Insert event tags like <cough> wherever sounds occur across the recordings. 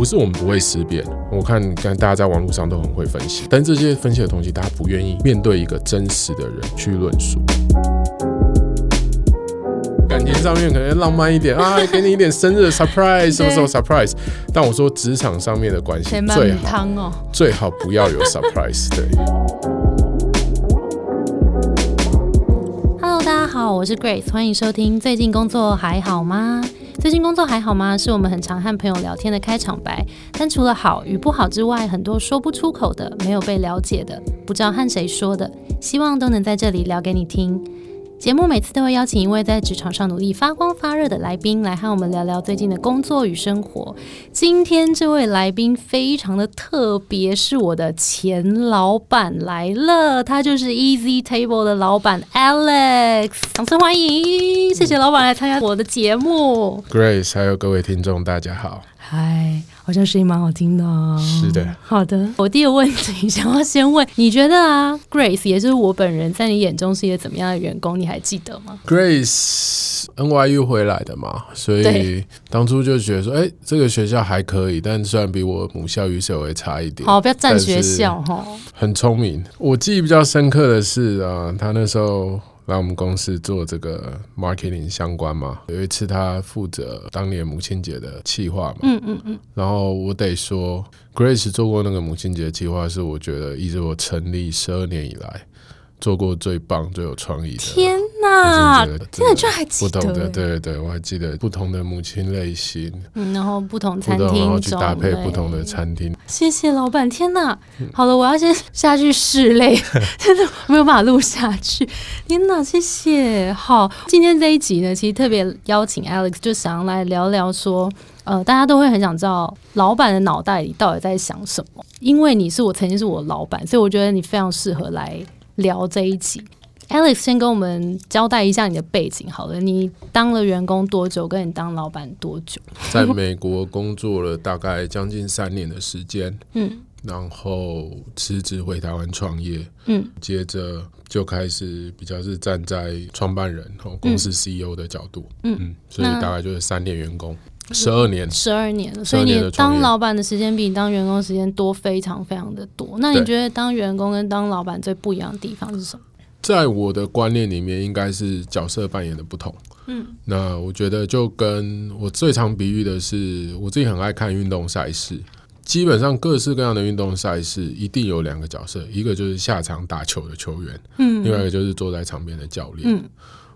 不是我们不会思辨，我看看大家在网络上都很会分析，但这些分析的东西，大家不愿意面对一个真实的人去论述。感情上面可能浪漫一点 <laughs> 啊，给你一点生日 surprise，什么时候 surprise？但我说职场上面的关系最好哦，最好不要有 surprise。对。Hello，大家好，我是 Grace，欢迎收听。最近工作还好吗？最近工作还好吗？是我们很常和朋友聊天的开场白。但除了好与不好之外，很多说不出口的、没有被了解的、不知道和谁说的，希望都能在这里聊给你听。节目每次都会邀请一位在职场上努力发光发热的来宾来和我们聊聊最近的工作与生活。今天这位来宾非常的特别，是我的前老板来了，他就是 Easy Table 的老板 Alex，掌声欢迎！谢谢老板来参加我的节目。Grace，还有各位听众，大家好。嗨，好像声音蛮好听的。哦是的，好的。我第一个问题想要先问，你觉得啊，Grace 也就是我本人，在你眼中是一个怎么样的员工？你还记得吗？Grace NYU 回来的嘛，所以当初就觉得说，哎，这个学校还可以，但虽然比我母校语社会差一点。好，不要占学校哈。很聪明。我记忆比较深刻的是啊，他那时候。来我们公司做这个 marketing 相关嘛？有一次他负责当年母亲节的企划嘛，嗯嗯嗯。然后我得说，Grace 做过那个母亲节计划，是我觉得一直我成立十二年以来做过最棒、最有创意的。天哪！天哪，居然还记得？不同的，对对对，我还记得不同的母亲类型，嗯，然后不同餐厅，然后去搭配不同的餐厅。谢谢老板，天哪！好了，我要先下去试泪，<laughs> 真的没有办法录下去。天哪，谢谢。好，今天这一集呢，其实特别邀请 Alex，就想要来聊聊说，呃，大家都会很想知道老板的脑袋里到底在想什么。因为你是我曾经是我老板，所以我觉得你非常适合来聊这一集。Alex，先跟我们交代一下你的背景好了。你当了员工多久？跟你当老板多久？在美国工作了大概将近三年的时间，嗯，然后辞职回台湾创业，嗯，接着就开始比较是站在创办人和公司 CEO 的角度，嗯嗯，所以大概就是三年员工，十二年，十二年了。所以你当老板的时间比你当员工时间多，非常非常的多。那你觉得当员工跟当老板最不一样的地方是什么？在我的观念里面，应该是角色扮演的不同。嗯，那我觉得就跟我最常比喻的是，我自己很爱看运动赛事，基本上各式各样的运动赛事一定有两个角色，一个就是下场打球的球员，嗯，另外一个就是坐在场边的教练。嗯，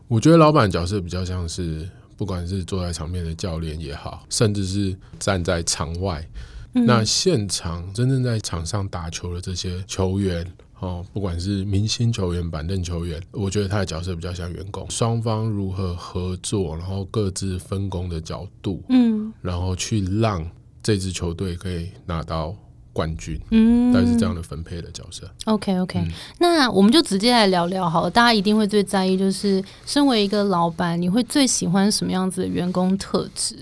我觉得老板角色比较像是，不管是坐在场边的教练也好，甚至是站在场外，那现场真正在场上打球的这些球员。哦，不管是明星球员、板凳球员，我觉得他的角色比较像员工，双方如何合作，然后各自分工的角度，嗯，然后去让这支球队可以拿到冠军，嗯，大概是这样的分配的角色。OK OK，那我们就直接来聊聊好了。大家一定会最在意，就是身为一个老板，你会最喜欢什么样子的员工特质？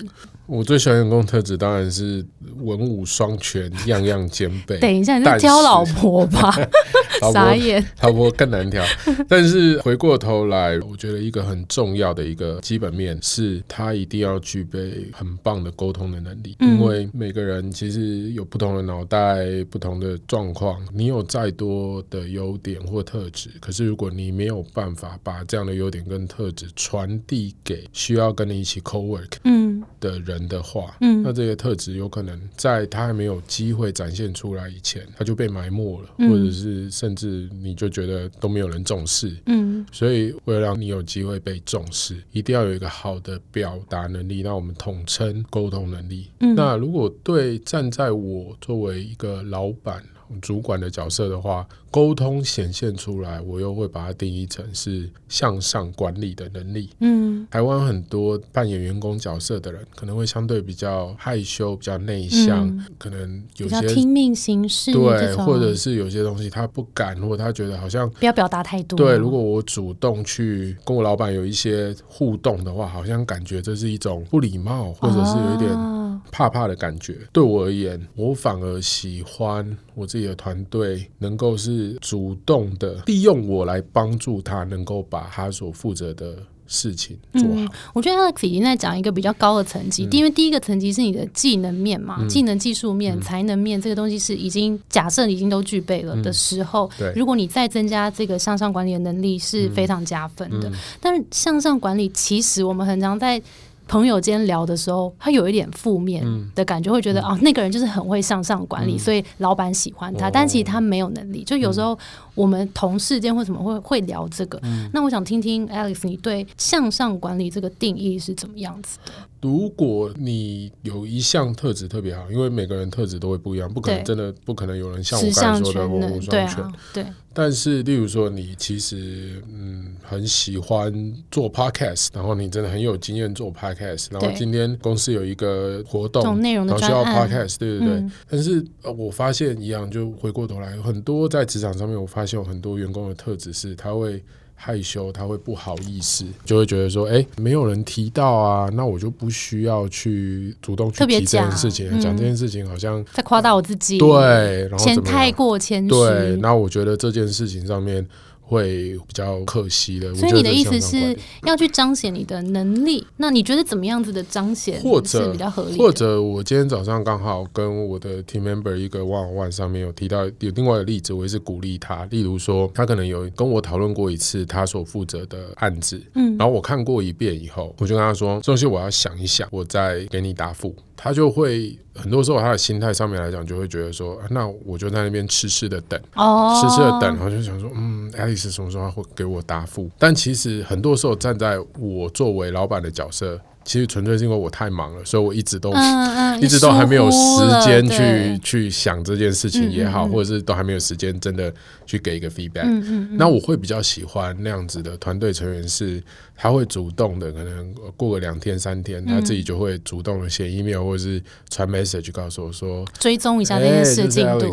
我最喜欢员工特质当然是文武双全，样样兼备。等一下，你在挑老婆吧？<laughs> 傻眼，老婆更难挑。但是回过头来，我觉得一个很重要的一个基本面是，他一定要具备很棒的沟通的能力。因为每个人其实有不同的脑袋、不同的状况。你有再多的优点或特质，可是如果你没有办法把这样的优点跟特质传递给需要跟你一起 co work 嗯的人。人的话，嗯，那这个特质有可能在他还没有机会展现出来以前，他就被埋没了，或者是甚至你就觉得都没有人重视，嗯，所以为了让你有机会被重视，一定要有一个好的表达能力，那我们统称沟通能力。那如果对站在我作为一个老板。主管的角色的话，沟通显现出来，我又会把它定义成是向上管理的能力。嗯，台湾很多扮演员工角色的人，可能会相对比较害羞、比较内向，可能有些听命行事，对，或者是有些东西他不敢，或者他觉得好像不要表达太多。对，如果我主动去跟我老板有一些互动的话，好像感觉这是一种不礼貌，或者是有一点。怕怕的感觉，对我而言，我反而喜欢我自己的团队能够是主动的利用我来帮助他，能够把他所负责的。事情做好。我觉得 Alex 已经在讲一个比较高的层级，因为第一个层级是你的技能面嘛，技能、技术面、才能面，这个东西是已经假设已经都具备了的时候，如果你再增加这个向上管理的能力，是非常加分的。但是向上管理，其实我们很常在。朋友间聊的时候，他有一点负面的感觉，会觉得哦，那个人就是很会向上管理，所以老板喜欢他。但其实他没有能力。就有时候我们同事间为什么会会聊这个？那我想听听 Alex，你对向上管理这个定义是怎么样子的？如果你有一项特质特别好，因为每个人特质都会不一样，不可能真的不可能有人像我刚才说的文武双全。对。但是，例如说，你其实嗯很喜欢做 podcast，然后你真的很有经验做 podcast，然后今天公司有一个活动，然后需要 podcast，对对对。但是我发现一样，就回过头来，很多在职场上面，我发现有很多员工的特质是他会。害羞，他会不好意思，就会觉得说，哎，没有人提到啊，那我就不需要去主动去提这件事情，讲这件事情好像在夸大我自己，对，然后太过谦虚，对，那我觉得这件事情上面。会比较可惜的，所以你的意思是要去彰显你的能力？那你觉得怎么样子的彰显或者比较合理？或者我今天早上刚好跟我的 team member 一个 one on one 上面有提到有另外的例子，我也是鼓励他。例如说，他可能有跟我讨论过一次他所负责的案子，嗯，然后我看过一遍以后，我就跟他说，这东西我要想一想，我再给你答复。他就会很多时候，他的心态上面来讲，就会觉得说，那我就在那边痴痴的等，痴痴的等，然后就想说，嗯，爱丽丝什么时候会给我答复？但其实很多时候，站在我作为老板的角色。其实纯粹是因为我太忙了，所以我一直都 <laughs> 一直都还没有时间去去想这件事情也好，或者是都还没有时间真的去给一个 feedback。那我会比较喜欢那样子的团队成员，是他会主动的，可能过个两天三天，他自己就会主动的写 email 或者是传 message 告诉我说，追踪一下这件事进度，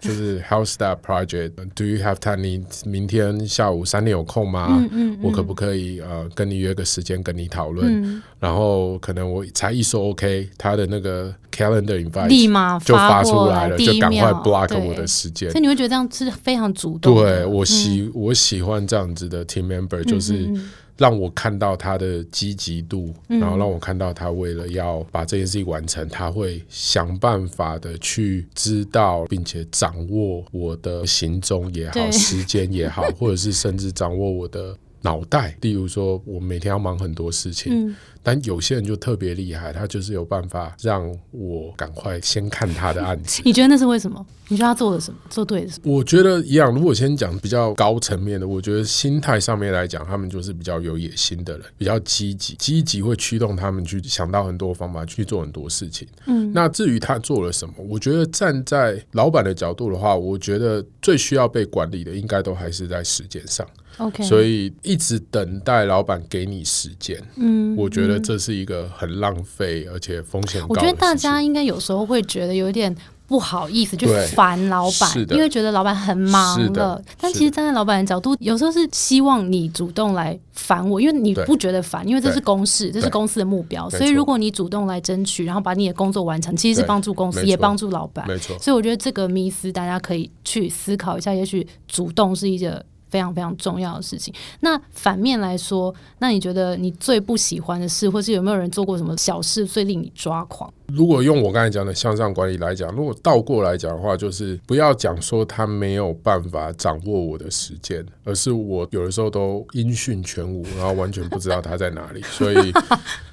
就是 how's that project？Do you have time？你明天下午三点有空吗？我可不可以呃跟你约个时间跟你讨论？然后可能我才一说 OK，他的那个 calendar invite 立马就发出来了，就赶快 block 我的时间。所以你会觉得这样是非常主动。对我喜我喜欢这样子的 team member，就是让我看到他的积极度，然后让我看到他为了要把这件事情完成，他会想办法的去知道并且掌握我的行踪也好，时间也好，或者是甚至掌握我的。脑袋，例如说，我每天要忙很多事情，但有些人就特别厉害，他就是有办法让我赶快先看他的案子。<laughs> 你觉得那是为什么？你觉得他做了什么？做对了什么？我觉得一样。如果先讲比较高层面的，我觉得心态上面来讲，他们就是比较有野心的人，比较积极，积极会驱动他们去想到很多方法去做很多事情。嗯，那至于他做了什么，我觉得站在老板的角度的话，我觉得最需要被管理的，应该都还是在时间上。OK，所以一直等待老板给你时间，嗯，我觉得这是一个很浪费而且风险高。我觉得大家应该有时候会觉得有点不好意思，就烦老板，因为觉得老板很忙了。但其实站在老板的角度，有时候是希望你主动来烦我，因为你不觉得烦，因为这是公事，这是公司的目标。所以如果你主动来争取，然后把你的工作完成，其实是帮助公司，也帮助老板。没错。所以我觉得这个迷思大家可以去思考一下，也许主动是一个。非常非常重要的事情。那反面来说，那你觉得你最不喜欢的事，或是有没有人做过什么小事最令你抓狂？如果用我刚才讲的向上管理来讲，如果倒过来讲的话，就是不要讲说他没有办法掌握我的时间，而是我有的时候都音讯全无，然后完全不知道他在哪里。<laughs> 所以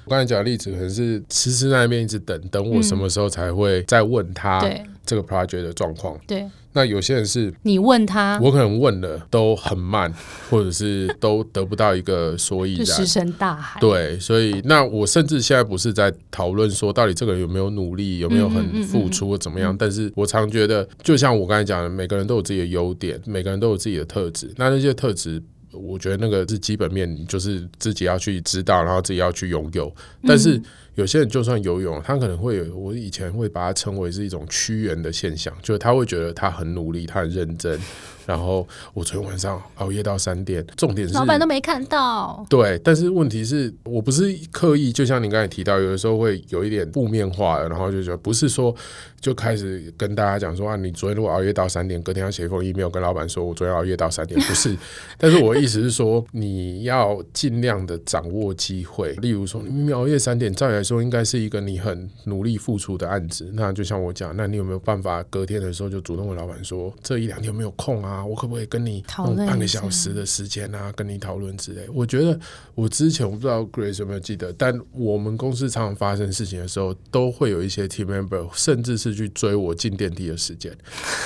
我刚才讲的例子，可能是迟迟在那边一直等等我什么时候才会再问他这个 project 的状况。对。那有些人是你问他，我可能问了都很慢，<laughs> 或者是都得不到一个所以然，石沉大海。对，所以那我甚至现在不是在讨论说到底这个人有没有努力，有没有很付出或怎么样，但是我常觉得，就像我刚才讲的，每个人都有自己的优点，每个人都有自己的特质。那那些特质，我觉得那个是基本面，就是自己要去知道，然后自己要去拥有。但是有些人就算游泳，他可能会有，我以前会把它称为是一种屈原的现象，就是他会觉得他很努力，他很认真。然后我昨天晚上熬夜到三点，重点是老板都没看到。对，但是问题是我不是刻意，就像你刚才提到，有的时候会有一点负面化，然后就觉得不是说就开始跟大家讲说啊，你昨天如果熬夜到三点，隔天要写一封 email 跟老板说，我昨天熬夜到三点，不是。<laughs> 但是我的意思是说，你要尽量的掌握机会，例如说，你熬夜三点，照理来说应该是一个你很努力付出的案子。那就像我讲，那你有没有办法隔天的时候就主动问老板说，这一两天有没有空啊？啊，我可不可以跟你用半个小时的时间啊，跟你讨论之类？我觉得我之前我不知道 Grace 有没有记得，但我们公司常常发生事情的时候，都会有一些 team member，甚至是去追我进电梯的时间。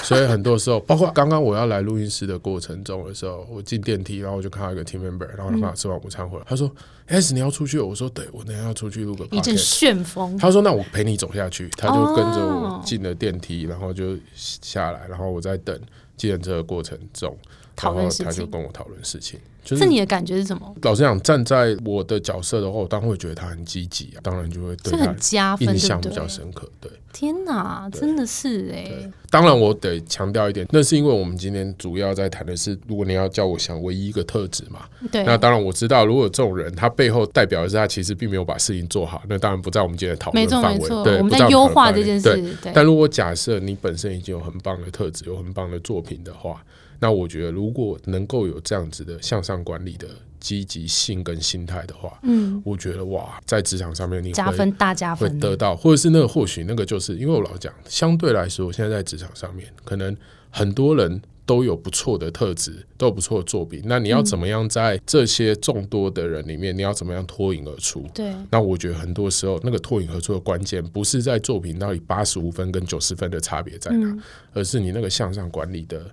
所以很多时候，包括刚刚我要来录音室的过程中的时候，我进电梯，然后我就看到一个 team member，然后他刚吃完午餐回来，他说：“S，你要出去？”我说：“对，我等下要出去录个。”一阵旋风。他说：“那我陪你走下去。”他就跟着我进了电梯，然后就下来，然后我在等。计程车的过程中，然后他就跟我讨论事情。就是你的感觉是什么？老实讲，站在我的角色的话，我当然会觉得他很积极啊，当然就会对他印象比较深刻。对，天哪，真的是哎。当然，我得强调一点，那是因为我们今天主要在谈的是，如果你要叫我想唯一一个特质嘛，对。那当然我知道，如果这种人他背后代表的是他其实并没有把事情做好，那当然不在我们今天的讨论范围。对，我们在优化这件事。对。但如果假设你本身已经有很棒的特质，有很棒的作品的话。那我觉得，如果能够有这样子的向上管理的积极性跟心态的话，嗯，我觉得哇，在职场上面你加分大加分，会得到，或者是那个或许那个就是因为我老讲，相对来说，现在在职场上面，可能很多人都有不错的特质，都有不错的作品。那你要怎么样在这些众多的人里面，你要怎么样脱颖而出？对。那我觉得很多时候，那个脱颖而出的关键，不是在作品到底八十五分跟九十分的差别在哪，而是你那个向上管理的。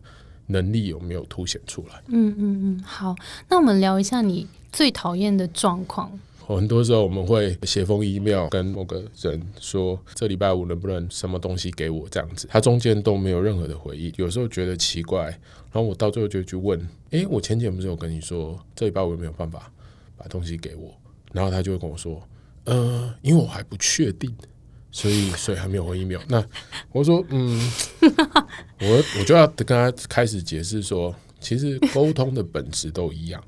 能力有没有凸显出来？嗯嗯嗯，好，那我们聊一下你最讨厌的状况。很多时候我们会写封 email 跟某个人说，这礼拜五能不能什么东西给我这样子，他中间都没有任何的回应。有时候觉得奇怪，然后我到最后就去问：诶，我前几天不是有跟你说，这礼拜五有没有办法把东西给我？然后他就会跟我说：呃，因为我还不确定。所以，所以还没有回 email。那我说，嗯，<laughs> 我我就要跟他开始解释说，其实沟通的本质都一样，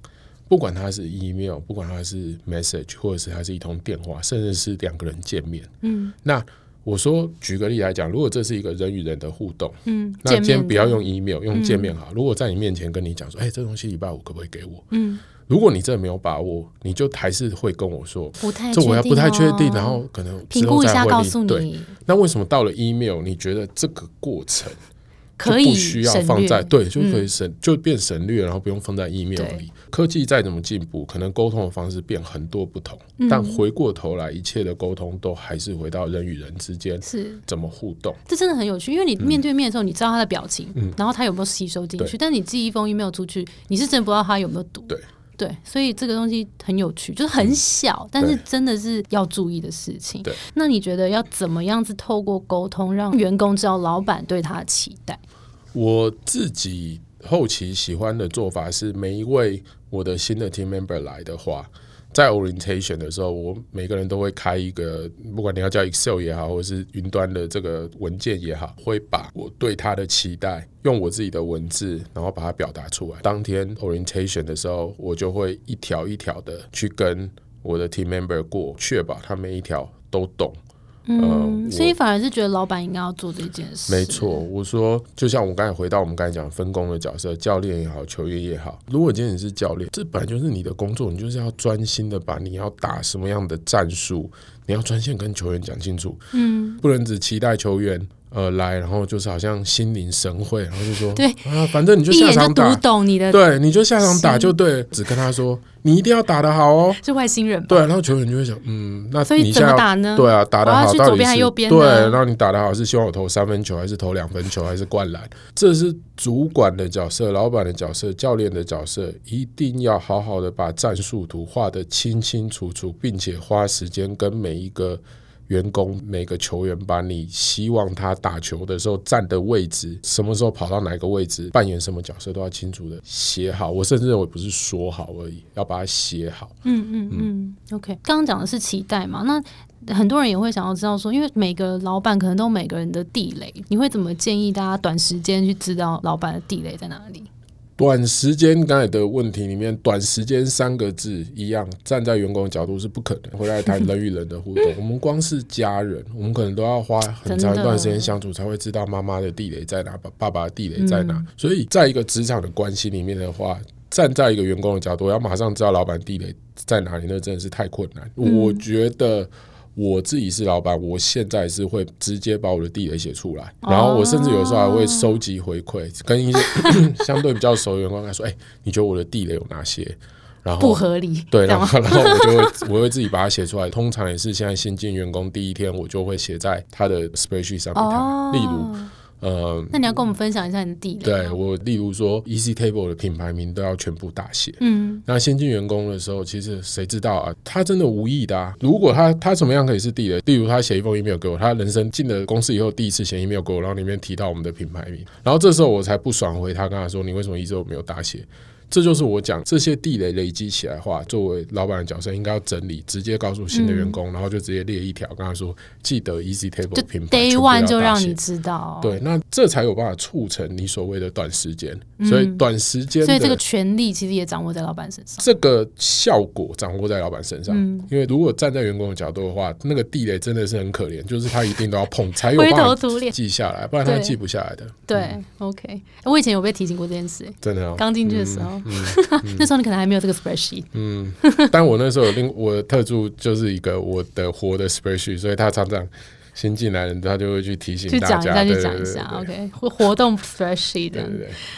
不管他是 email，不管他是 message，或者是他是一通电话，甚至是两个人见面。嗯，那我说，举个例来讲，如果这是一个人与人的互动，嗯，那今天不要用 email，用见面好。如果在你面前跟你讲说，哎，这东西礼拜五可不可以给我？嗯。如果你真的没有把握，你就还是会跟我说，这我要不太确定，然后可能评估一下告诉你。那为什么到了 email，你觉得这个过程可以不需要放在对，就可以省，就变省略，然后不用放在 email 里。科技再怎么进步，可能沟通的方式变很多不同，但回过头来，一切的沟通都还是回到人与人之间是怎么互动。这真的很有趣，因为你面对面的时候，你知道他的表情，然后他有没有吸收进去，但你寄一封 email 出去，你是真不知道他有没有读。对。对，所以这个东西很有趣，就是很小，但是真的是要注意的事情。对，那你觉得要怎么样子透过沟通，让员工知道老板对他的期待？我自己后期喜欢的做法是，每一位我的新的 team member 来的话。在 orientation 的时候，我每个人都会开一个，不管你要叫 Excel 也好，或者是云端的这个文件也好，会把我对他的期待用我自己的文字，然后把它表达出来。当天 orientation 的时候，我就会一条一条的去跟我的 team member 过，确保他每一条都懂。嗯，所以反而是觉得老板应该要做这件事。没错，我说就像我刚才回到我们刚才讲分工的角色，教练也好，球员也好。如果今天你是教练，这本来就是你的工作，你就是要专心的把你要打什么样的战术，你要专线跟球员讲清楚。嗯，不能只期待球员。呃，来，然后就是好像心领神会，然后就说，对啊，反正你就下场打，懂你的，对，你就下场打就对，只跟他说，你一定要打得好哦，是外星人，对，然后球员就会想，嗯，那所以怎么打呢？对啊，打得好到底是对，然后你打得好是希望我投三分球，还是投两分球，还是灌篮？这是主管的角色、老板的角色、教练的角色，一定要好好的把战术图画得清清楚楚，并且花时间跟每一个。员工每个球员把你希望他打球的时候站的位置，什么时候跑到哪个位置，扮演什么角色都要清楚的写好。我甚至认为不是说好而已，要把它写好。嗯嗯嗯。OK，刚刚讲的是期待嘛？那很多人也会想要知道说，因为每个老板可能都有每个人的地雷，你会怎么建议大家短时间去知道老板的地雷在哪里？短时间刚才的问题里面，短时间三个字一样，站在员工的角度是不可能回来谈人与人的互动。我们光是家人，我们可能都要花很长一段时间相处，才会知道妈妈的地雷在哪，爸爸爸的地雷在哪。所以，在一个职场的关系里面的话，站在一个员工的角度，要马上知道老板地雷在哪里，那真的是太困难。我觉得。我自己是老板，我现在是会直接把我的地雷写出来，然后我甚至有时候还会收集回馈，跟一些 <coughs> 相对比较熟的员工来说：“哎，你觉得我的地雷有哪些？”然后不合理，对，然后 <laughs> 然后我就会我会自己把它写出来。通常也是现在新进员工第一天，我就会写在他的 spreadsheet 上面，例如。呃，那你要跟我们分享一下你的地雷？对我，例如说，Easy Table 的品牌名都要全部大写。嗯，那先进员工的时候，其实谁知道啊？他真的无意的啊。如果他他怎么样可以是地雷？例如他写一封 email 给我，他人生进了公司以后第一次写 email 给我，然后里面提到我们的品牌名，然后这时候我才不爽回他，跟他说：“你为什么一直都没有大写？”这就是我讲这些地雷累积起来的话，作为老板的角色应该要整理，直接告诉新的员工，然后就直接列一条，跟他说记得 Easy Table 品牌，Day One 就让你知道。对，那这才有办法促成你所谓的短时间。所以短时间，所以这个权利其实也掌握在老板身上。这个效果掌握在老板身上，因为如果站在员工的角度的话，那个地雷真的是很可怜，就是他一定都要碰才有办法记下来，不然他记不下来的。对，OK，我以前有被提醒过这件事，真的，哦。刚进去的时候。<laughs> 那时候你可能还没有这个 spreadsheet，嗯，但我那时候有另我的特助就是一个我的活的 spreadsheet，所以他常常。新进来人，他就会去提醒大家，去讲一下，OK，活动 spreadsheet 的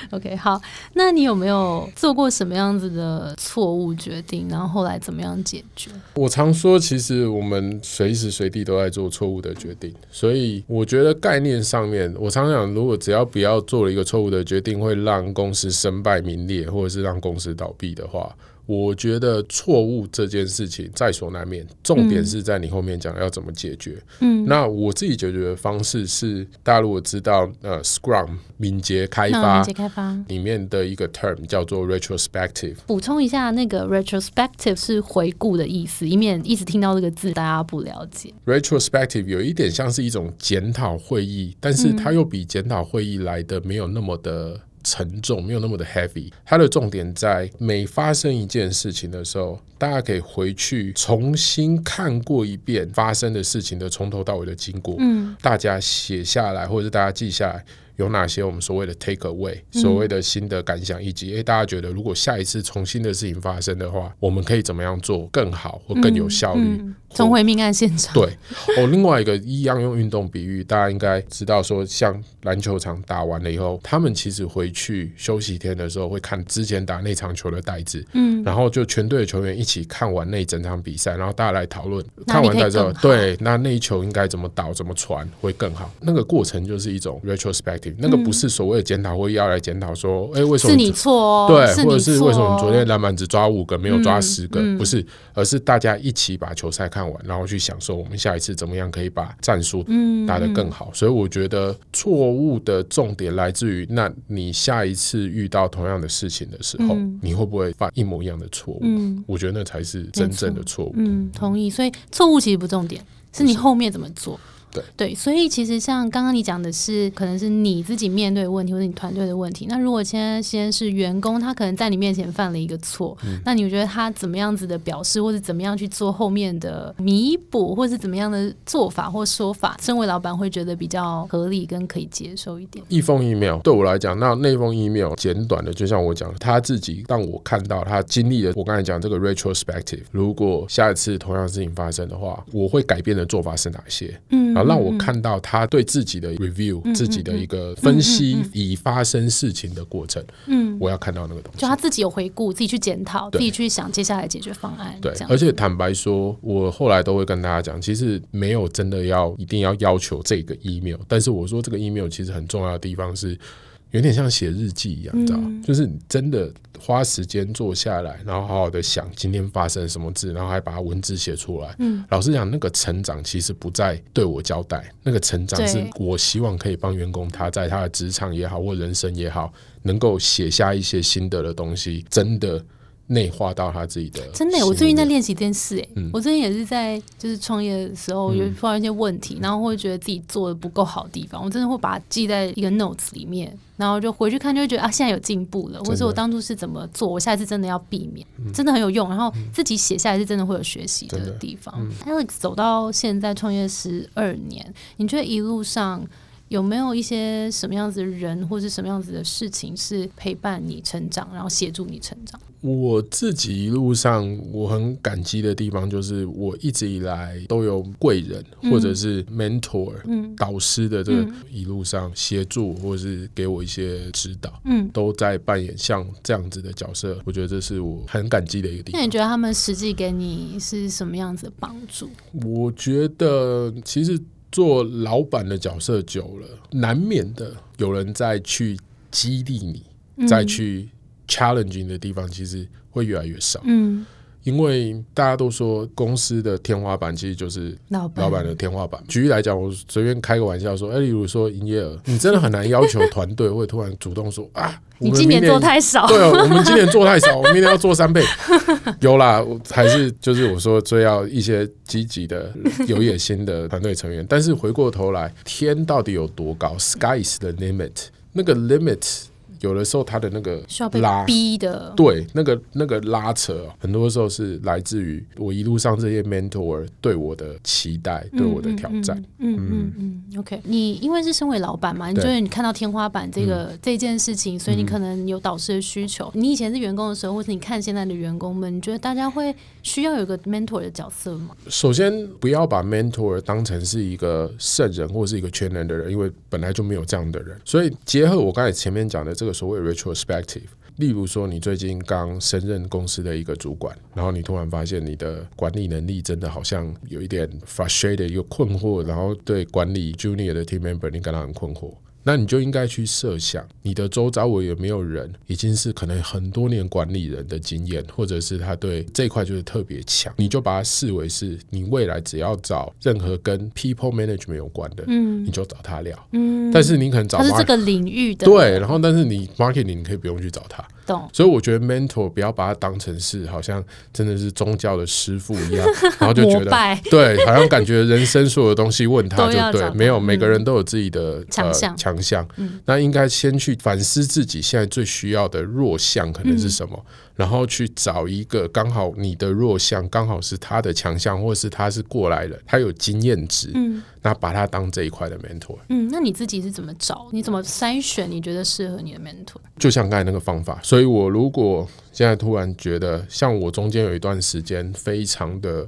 ，OK，好，那你有没有做过什么样子的错误决定，然后后来怎么样解决？我常说，其实我们随时随地都在做错误的决定，所以我觉得概念上面，我常常如果只要不要做了一个错误的决定，会让公司身败名裂，或者是让公司倒闭的话。我觉得错误这件事情在所难免，重点是在你后面讲要怎么解决。嗯，那我自己解决的方式是，大家如果知道呃，Scrum 敏捷开发，敏捷开发里面的一个 term 叫做 retrospective。补充一下，那个 retrospective 是回顾的意思，以免一直听到这个字大家不了解。retrospective 有一点像是一种检讨会议，但是它又比检讨会议来的没有那么的。沉重没有那么的 heavy，它的重点在每发生一件事情的时候，大家可以回去重新看过一遍发生的事情的从头到尾的经过，嗯，大家写下来或者是大家记下来。有哪些我们所谓的 take away，所谓的新的感想，以及诶，大家觉得如果下一次重新的事情发生的话，我们可以怎么样做更好或更有效率？重回命案现场。对，哦，另外一个一样用运动比喻，大家应该知道说，像篮球场打完了以后，他们其实回去休息天的时候会看之前打那场球的袋子，嗯，然后就全队的球员一起看完那整场比赛，然后大家来讨论，看完之后，对，那那一球应该怎么倒、怎么传会更好？那个过程就是一种 retrospective。那个不是所谓的检讨会要来检讨说，哎，为什么是你错？对，或者是为什么昨天篮板只抓五个，没有抓十个？不是，而是大家一起把球赛看完，然后去想说，我们下一次怎么样可以把战术打得更好。所以我觉得错误的重点来自于，那你下一次遇到同样的事情的时候，你会不会犯一模一样的错误？嗯，我觉得那才是真正的错误。嗯，同意。所以错误其实不重点，是你后面怎么做。对对，所以其实像刚刚你讲的是，可能是你自己面对问题，或者你团队的问题。那如果现在先是员工，他可能在你面前犯了一个错，那你觉得他怎么样子的表示，或者怎么样去做后面的弥补，或是怎么样的做法或说法，身为老板会觉得比较合理跟可以接受一点？一封 email 对我来讲，那那封 email 简短的，就像我讲，他自己让我看到他经历了我刚才讲这个 retrospective。如果下一次同样事情发生的话，我会改变的做法是哪些？嗯。让我看到他对自己的 review，自己的一个分析已发生事情的过程。嗯，我要看到那个东西，就他自己有回顾，自己去检讨，自己去想接下来解决方案。对，而且坦白说，我后来都会跟大家讲，其实没有真的要一定要要求这个 email，但是我说这个 email 其实很重要的地方是。有点像写日记一样，你知道就是你真的花时间坐下来，然后好好的想今天发生什么事，然后还把它文字写出来。嗯，老实讲，那个成长其实不在对我交代，那个成长是我希望可以帮员工他在他的职场也好，或人生也好，能够写下一些心得的东西。真的。内化到他自己的。真的，我最近在。练习这件事，哎、嗯我最近也是在就是创业的时候有嗯碰到一些问题，然后会觉得自己做的不够好的地方，我真的会把它记在一个 notes 里面，然后就回去看，就会觉得啊，现在有进步了，或者我当初是怎么做，我下一次真的要避免，真的很有用。然后自己写下来是真的会有学习的地方。Alex 走到现在创业十二年，你觉得一路上？有没有一些什么样子的人，或是什么样子的事情，是陪伴你成长，然后协助你成长？我自己一路上我很感激的地方，就是我一直以来都有贵人或者是 mentor、嗯导师的这个一路上协助，或是给我一些指导，嗯，都在扮演像这样子的角色。我觉得这是我很感激的一个地方那。你觉得他们实际给你是什么样子的帮助？我觉得其实做老板的角色久了，难免的有人在去激励你，嗯再去 challenge 你的地方，其实会越来越少。嗯，因为大家都说公司的天花板其实就是老板，的天花板。举例来讲，我随便开个玩笑说，哎，例如说营业额，你真的很难要求团队会突然主动说啊，你今年做太少，对哦，我们今年做太少，<laughs> 我们明年要做三倍。有啦，我还是就是我说最要一些积极的、有野心的团队成员。但是回过头来，天到底有多高？Sky is the limit。那个 limit 有的时候他的那个需要被拉逼的。对，那个那个拉扯哦，很多时候是来自于我一路上这些 mentor 对我的期待，对我的挑战。嗯嗯嗯，OK，你因为是身为老板嘛，你对觉得你看到天花板这个、这件事情，所以你可能有导师的需求。你以前是员工的时候，或者你看现在的员工们，你觉得大家会需要有个 mentor 的角色吗？首先，不要把 mentor 当成是一个圣人或是一个全能的人，因为本来就没有这样的人。所以，结合我刚才前面讲的这个所谓 retrospective，例如说，你最近刚升任公司的一个主管，然后你突然发现你的管理能力真的好像有一点 frustrated，有困惑，然后对管理 junior 的 team member 你感到很困惑。那你就应该去设想，你的周遭我有没有人已经是可能很多年管理人的经验，或者是他对这一块就是特别强，你就把它视为是你未来只要找任何跟 people management 有关的，嗯。你就找他聊。嗯，但是你可能找他是这个领域的，对，然后但是你 marketing 你可以不用去找他，懂。所以我觉得 mentor 不要把它当成是好像真的是宗教的师傅一样，<laughs> 然后就觉得对，好像感觉人生所有东西问他就对，没有嗯每个人都有自己的强项。呃、强项，嗯。那应该先去反思自己现在最需要的弱项可能是什么，嗯然后去找一个刚好你的弱项刚好是他的强项，或是他是过来人，他有经验值，嗯那把他当这一块的 mentor。嗯，那你自己是怎么找？你怎么筛选你觉得适合你的 mentor？就像刚才那个方法，所以我如果现在突然觉得，像我中间有一段时间非常的。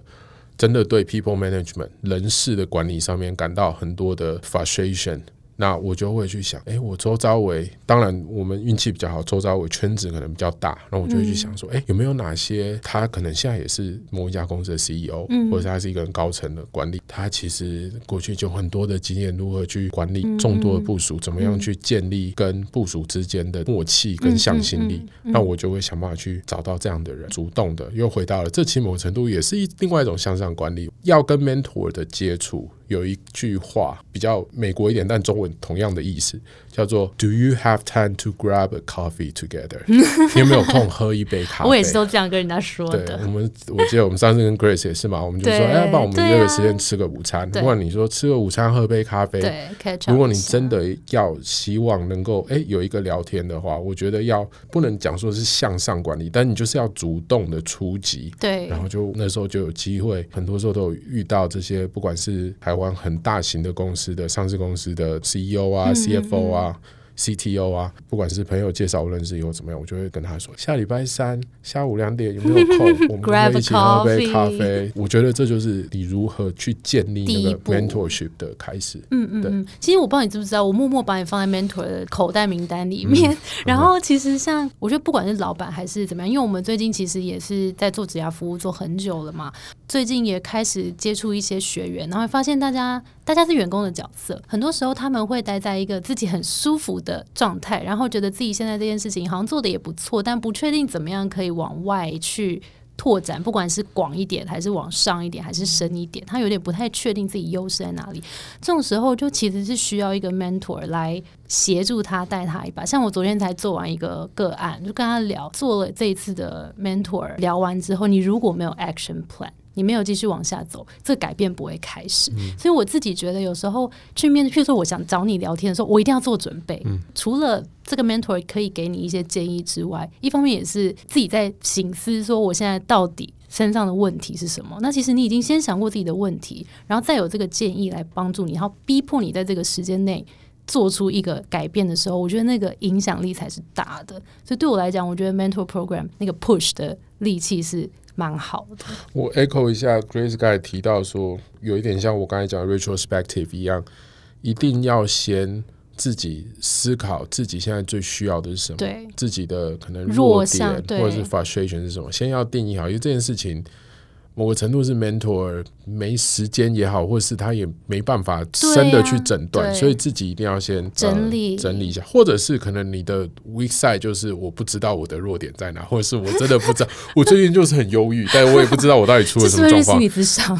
真的对 people management 人事的管理上面感到很多的 frustration，那我就会去想，诶，我周遭围，当然我们运气比较好，周遭围圈子可能比较大，那我就会去想说，诶，有没有哪些他可能现在也是某一家公司的 CEO，、嗯或者他是一个很高层的管理，他其实过去就很多的经验，如何去管理众多的部署，怎么样去建立跟部署之间的默契跟向心力，那我就会想办法去找到这样的人，主动的。又回到了这其实某程度也是一另外一种向上管理，要跟 mentor 的接触。有一句话比较美国一点，但中文同样的意思，叫做 “Do you have time to grab a coffee together？” <laughs> 你有没有空喝一杯咖啡？我也是都这样跟人家说对，的。我们我记得我们上次跟 Grace 也是嘛，我们就说，哎，要不然我们约个时间吃个午餐。对不管你说吃个午餐喝杯咖啡，对，如果你真的要希望能够哎有一个聊天的话，我觉得要不能讲说是向上管理，但你就是要主动的出击。对然后就那时候就有机会，很多时候都有遇到这些，不管是台湾很大型的公司的上市公司的 CEO 啊、嗯 CFO 啊。CTO 啊，不管是朋友介绍我认识以后怎么样，我就会跟他说，下礼拜三下午两点有没有空，<laughs> 我们一起喝杯咖啡。我觉得这就是你如何去建立那个 mentorship 的开始。嗯嗯嗯，其实我不知道你知不知道，我默默把你放在 mentor 的口袋名单里面。嗯 <laughs> 然后其实像我觉得不管是老板还是怎么样，因为我们最近其实也是在做职涯服务做很久了嘛，最近也开始接触一些学员，然后发现大家大家是员工的角色，很多时候他们会待在一个自己很舒服的状态，然后觉得自己现在这件事情好像做的也不错，但不确定怎么样可以往外去。拓展，不管是广一点，还是往上一点，还是深一点，他有点不太确定自己优势在哪里。这种时候，就其实是需要一个 mentor 来协助他，带他一把。像我昨天才做完一个个案，就跟他聊，做了这一次的 mentor，聊完之后，你如果没有 action plan。你没有继续往下走，这改变不会开始。所以我自己觉得，有时候去面对，譬如说我想找你聊天的时候，我一定要做准备。除了这个 mentor 可以给你一些建议之外，一方面也是自己在醒思，说我现在到底身上的问题是什么？那其实你已经先想过自己的问题，然后再有这个建议来帮助你，然后逼迫你在这个时间内做出一个改变的时候，我觉得那个影响力才是大的。所以对我来讲，我觉得 mentor program 那个 push 的力气是。蛮好的。我 echo 一下，Grace 刚才提到说，有一点像我刚才讲 retrospective 一样，一定要先自己思考自己现在最需要的是什么，对自己的可能弱点或者是 frustration 是什么，先要定义好，因为这件事情。某个程度是 mentor 没时间也好，或是他也没办法深的去诊断，所以自己一定要先整理。整理一下，或者是可能你的 weak side 就是我不知道我的弱点在哪，或者是我真的不知道，<laughs> 我最近就是很忧郁，但我也不知道我到底出了什么状况。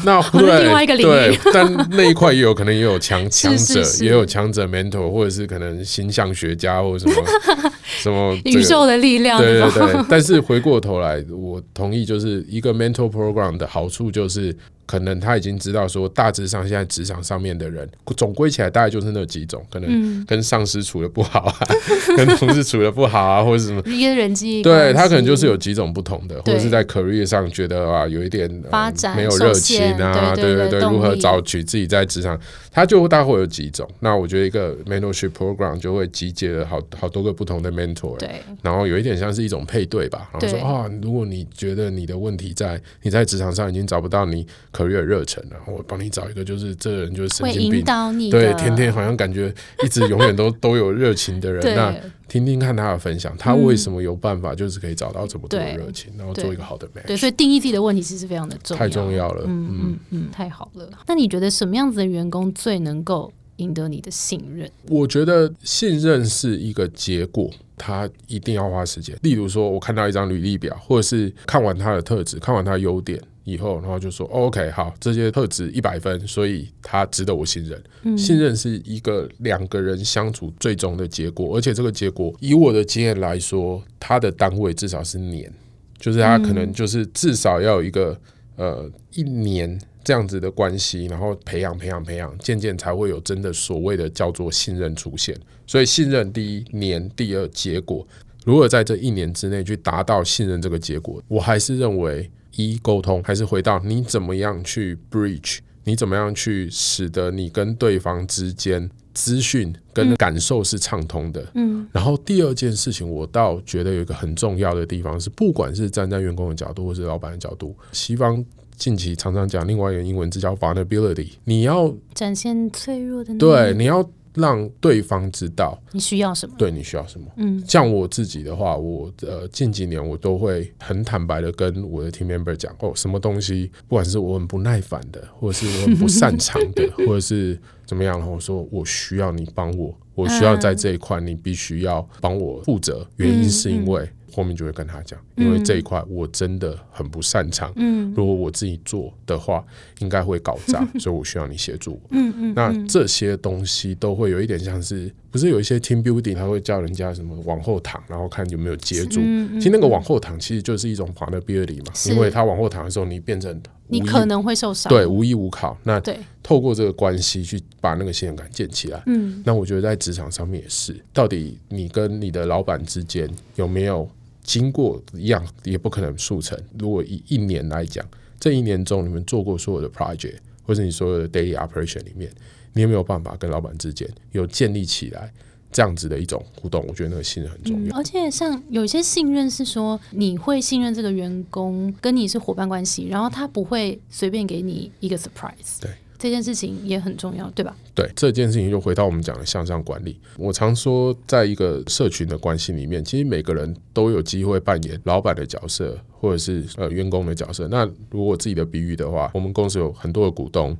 那 <laughs> 另外一个领域，但那一块也有可能也有强 <laughs> 强者，也有强者 mentor，或者是可能形象学家或者什么什么 <laughs> 宇宙的力量。对对对，但是回过头来，我同意就是一个 mentor program 的。好处就是。可能他已经知道说，大致上现在职场上面的人总归起来大概就是那几种，可能跟上司处的不好啊，<laughs> 跟同事处的不好啊，或者什么。一个人际，对他可能就是有几种不同的，或者是在 career 上觉得啊有一点发展没有热情啊，对对对，如何找取自己在职场，他就大概会有几种。那我觉得一个 mentorship program 就会集结了好好多个不同的 mentor，对，然后有一点像是一种配对吧，然后说啊，如果你觉得你的问题在你在职场上已经找不到你。可越热忱了，我帮你找一个，就是这个人就是神经病，对，天天好像感觉一直永远都 <laughs> 都有热情的人，那听听看他的分享，他为什么有办法，就是可以找到这么多的热情，然后做一个好的 man。对，所以定义自己的问题其实非常的重要，太重要了，嗯嗯嗯，太好了。那你觉得什么样子的员工最能够赢得你的信任？我觉得信任是一个结果，他一定要花时间。例如说，我看到一张履历表，或者是看完他的特质，看完他的优点。以后，然后就说，OK，好，这些特质一百分，所以他值得我信任。信任是一个两个人相处最终的结果，而且这个结果，以我的经验来说，他的单位至少是年，就是他可能就是至少要有一个呃一年这样子的关系，然后培养培养培养，渐渐才会有真的所谓的叫做信任出现。所以信任第一年，第二结果，如果在这一年之内去达到信任这个结果，我还是认为。一沟通还是回到你怎么样去 breach，你怎么样去使得你跟对方之间资讯跟感受是畅通的。嗯，然后第二件事情，我倒觉得有一个很重要的地方是，不管是站在员工的角度，或是老板的角度，西方近期常常讲另外一个英文字叫 vulnerability，你要展现脆弱的，对，你要。让对方知道你需要什么，对你需要什么。嗯，像我自己的话，我呃近几年我都会很坦白的跟我的 team member 讲哦，什么东西，不管是我很不耐烦的，<laughs> 或者是我很不擅长的，<laughs> 或者是怎么样，然后我说我需要你帮我，我需要在这一块你必须要帮我负责，原因是因为。后面就会跟他讲，因为这一块我真的很不擅长。嗯，如果我自己做的话，应该会搞砸，<laughs> 所以我需要你协助我。嗯嗯，那这些东西都会有一点像是，不是有一些 team building，他会叫人家什么往后躺，然后看有没有接住。其实那个往后躺其实就是一种 vulnerability 嘛，因为他往后躺的时候，你变成你可能会受伤，对，无依无靠。那对，透过这个关系去把那个信任感建起来。嗯，那我觉得在职场上面也是，到底你跟你的老板之间有没有？经过一样也不可能速成。如果以一年来讲，这一年中你们做过所有的 project，或者你所有的 daily operation 里面，你有没有办法跟老板之间有建立起来这样子的一种互动？我觉得那个信任很重要。而且像有些信任是说，你会信任这个员工跟你是伙伴关系，然后他不会随便给你一个 surprise。对。这件事情也很重要，对吧？对，这件事情就回到我们讲的向上管理。我常说，在一个社群的关系里面，其实每个人都有机会扮演老板的角色，或者是呃员工的角色。那如果自己的比喻的话，我们公司有很多的股东，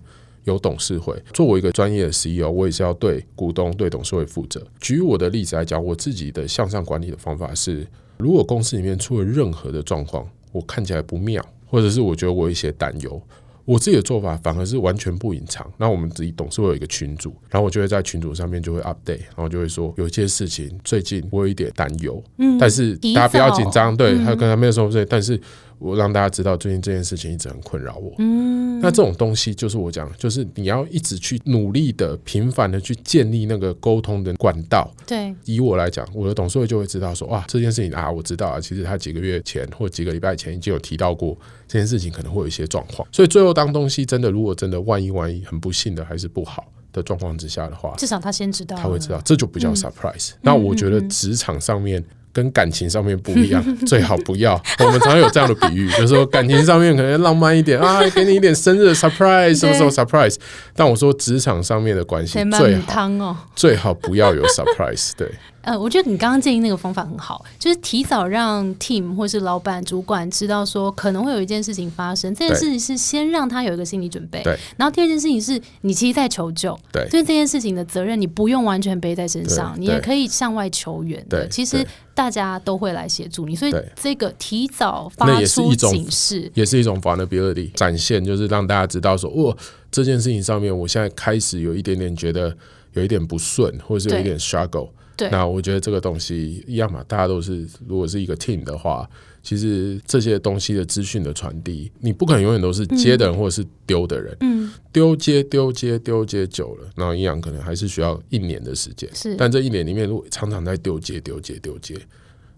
有董事会。作为一个专业的 CEO，我也是要对股东、对董事会负责。举我的例子来讲，我自己的向上管理的方法是，如果公司里面出了任何的状况，我看起来不妙，或者是我觉得我有一些担忧。我自己的做法反而是完全不隐藏。那我们自己董事会有一个群组，然后我就会在群组上面就会 update，然后就会说有一些事情最近我有一点担忧，嗯，但是大家不要紧张，对他跟他没有说对，但是。我让大家知道最近这件事情一直很困扰我。嗯，那这种东西就是我讲，就是你要一直去努力的、频繁的去建立那个沟通的管道。对，以我来讲，我的董事会就会知道说，哇，这件事情啊，我知道啊，其实他几个月前或几个礼拜前已经有提到过这件事情可能会有一些状况。所以最后当东西真的如果真的万一万一很不幸的还是不好的状况之下的话，至少他先知道，他会知道，这就不叫 surprise。那我觉得职场上面。跟感情上面不一样，<laughs> 最好不要。我们常有这样的比喻，就是说感情上面可能浪漫一点啊，给你一点生日 surprise，<laughs> 什么时候 surprise？但我说职场上面的关系最好，最好不要有 surprise，对。呃，我觉得你刚刚建议那个方法很好，就是提早让 team 或是老板、主管知道说可能会有一件事情发生，这件事情是先让他有一个心理准备。对。然后第二件事情是你其实在求救，对，所以这件事情的责任你不用完全背在身上，你也可以向外求援的。其实大家都会来协助你，所以这个提早发出警示，也是一种 vulnerability 展现，就是让大家知道说，哦，这件事情上面我现在开始有一点点觉得有一点不顺，或者是有一点 struggle。那我觉得这个东西一样嘛，大家都是如果是一个 team 的话，其实这些东西的资讯的传递，你不可能永远都是接的人或者是丢的人。嗯，丢接丢接丢接久了，然后一样可能还是需要一年的时间。是，但这一年里面，如果常常在丢接丢接丢接，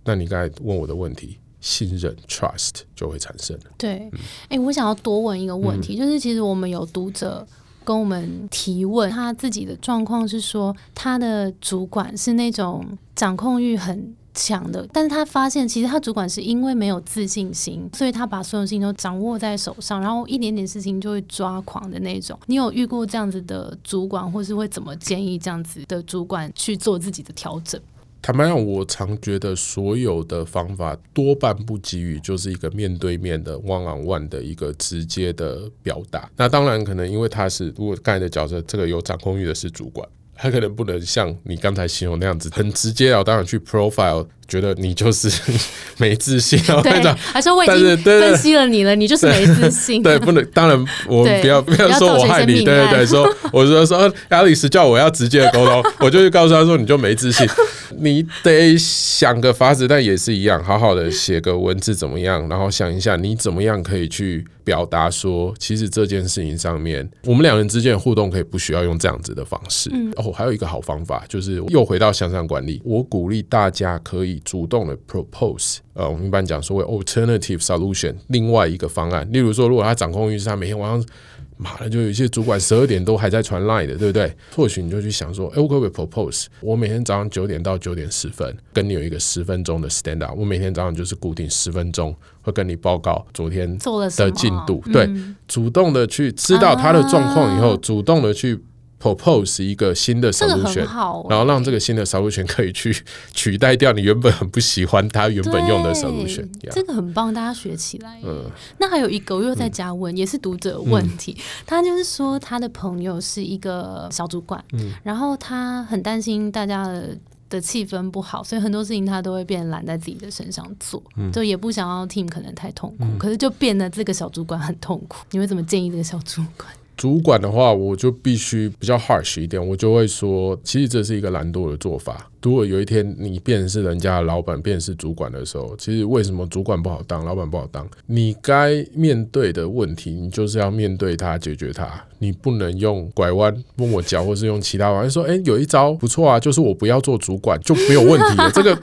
那你刚才问我的问题，信任 trust 就会产生了。对，哎，我想要多问一个问题，就是其实我们有读者。跟我们提问，他自己的状况是说，他的主管是那种掌控欲很强的，但是他发现其实他主管是因为没有自信心，所以他把所有事情都掌握在手上，然后一点点事情就会抓狂的那种。你有遇过这样子的主管，或是会怎么建议这样子的主管去做自己的调整？坦白讲，我常觉得所有的方法多半不给予就是一个面对面的 one on one 的一个直接的表达。那当然可能因为他是如果刚才的角色，这个有掌控欲的是主管。他可能不能像你刚才形容那样子很直接啊，当然去 profile，觉得你就是 <laughs> 没自信啊。<laughs> 对，还说我已经分析了你了，你就是没自信。对，不能，当然我们不要不要说我害你，对对对，说 <laughs> 我说说亚里斯叫我要直接的沟通，我就告诉他说你就没自信，你得想个法子，但也是一样，好好的写个文字怎么样，然后想一下你怎么样可以去。表达说，其实这件事情上面，我们两人之间的互动可以不需要用这样子的方式。哦，还有一个好方法，就是又回到向上管理。我鼓励大家可以主动的 propose，呃，我们一般讲所谓 alternative solution，另外一个方案。例如说，如果他掌控欲是他每天晚上。妈的，就有一些主管十二点都还在传 line 的，对不对？或许你就去想说，哎，我可不可以 propose？我每天早上九点到九点十分，跟你有一个十分钟的 stand up。我每天早上就是固定十分钟，会跟你报告昨天做了的进度。对，主动的去知道他的状况以后，主动的去。Propose 一个新的 solution，然后让这个新的 solution 可以去 <laughs> 取代掉你原本很不喜欢它原本用的 solution，这个很棒，大家学起来。嗯，那还有一个，我又在加问，也是读者问题，他就是说他的朋友是一个小主管，嗯，然后他很担心大家的的气氛不好，所以很多事情他都会变揽在自己的身上做，就也不想要 team 可能太痛苦，可是就变得这个小主管很痛苦。你会怎么建议这个小主管？主管的话，我就必须比较 harsh 一点，我就会说，其实这是一个懒惰的做法。如果有一天你变成是人家的老板，变成是主管的时候，其实为什么主管不好当，老板不好当？你该面对的问题，你就是要面对它，解决它。你不能用拐弯摸我脚，或是用其他玩意说，哎，有一招不错啊，就是我不要做主管就没有问题了。<laughs> 这个。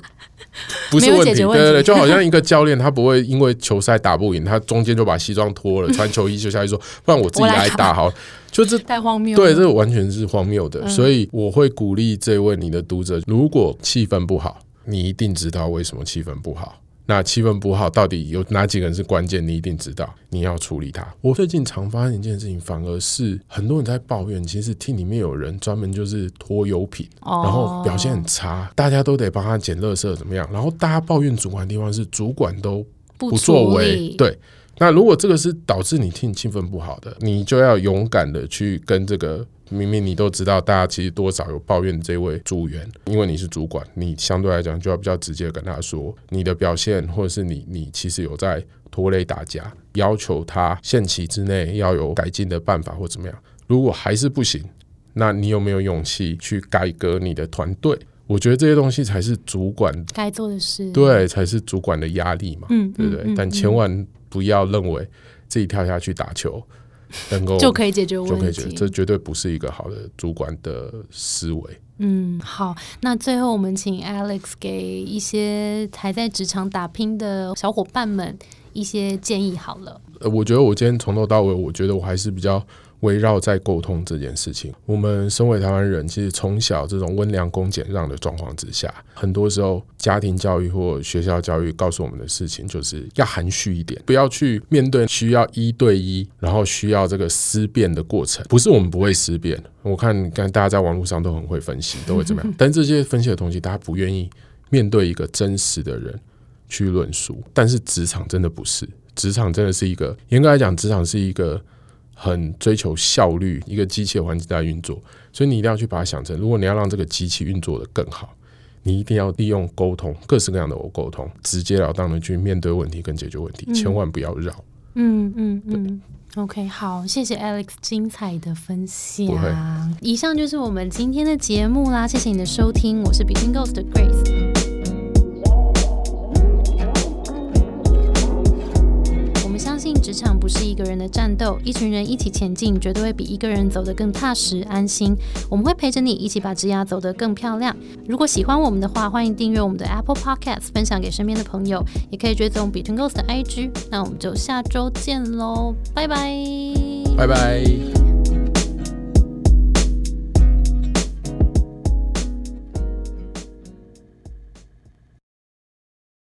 不是问题，对对对，就好像一个教练，他不会因为球赛打不赢，他中间就把西装脱了，穿球衣就下去说，不然我自己来打好，就是太荒谬。对，这完全是荒谬的，所以我会鼓励这位你的读者，如果气氛不好，你一定知道为什么气氛不好。那气氛不好，到底有哪几个人是关键？你一定知道，你要处理它。我最近常发现一件事情，反而是很多人在抱怨，其实厅里面有人专门就是拖油品，然后表现很差，大家都得帮他捡垃圾，怎么样？然后大家抱怨主管的地方是主管都不作为，对。那如果这个是导致你听气氛不好的，你就要勇敢的去跟这个。明明你都知道，大家其实多少有抱怨这位组员，因为你是主管，你相对来讲就要比较直接跟他说你的表现，或者是你你其实有在拖累大家，要求他限期之内要有改进的办法或怎么样。如果还是不行，那你有没有勇气去改革你的团队？我觉得这些东西才是主管该做的事，对，才是主管的压力嘛，嗯，对不对？但千万不要认为自己跳下去打球能够就可以解决问就可以解决，题。这绝对不是一个好的主管的思维。嗯，好，那最后我们请 Alex 给一些还在职场打拼的小伙伴们一些建议好了。呃，我觉得我今天从头到尾，我觉得我还是比较围绕在沟通这件事情。我们身为台湾人，其实从小这种温良恭俭让的状况之下，很多时候家庭教育或学校教育告诉我们的事情，就是要含蓄一点，不要去面对需要一对一，然后需要这个思辨的过程。不是我们不会思辨，我看看大家在网络上都很会分析，都会怎么样，但这些分析的东西，大家不愿意面对一个真实的人去论述。但是职场真的不是，职场真的是一个严格来讲，职场是一个很追求效率、一个机器的环境在运作，所以你一定要去把它想成，如果你要让这个机器运作的更好，你一定要利用沟通，各式各样的我沟通，直截了当的去面对问题跟解决问题，千万不要绕。嗯嗯嗯。OK，好，谢谢 Alex 精彩的分享。以上就是我们今天的节目啦，谢谢你的收听，我是 Between Ghost 的 Grace。信职场不是一个人的战斗，一群人一起前进，绝对会比一个人走得更踏实安心。我们会陪着你一起把职涯走得更漂亮。如果喜欢我们的话，欢迎订阅我们的 Apple Podcast，分享给身边的朋友，也可以追踪 Between Ghost 的 IG。那我们就下周见喽，拜拜。拜拜。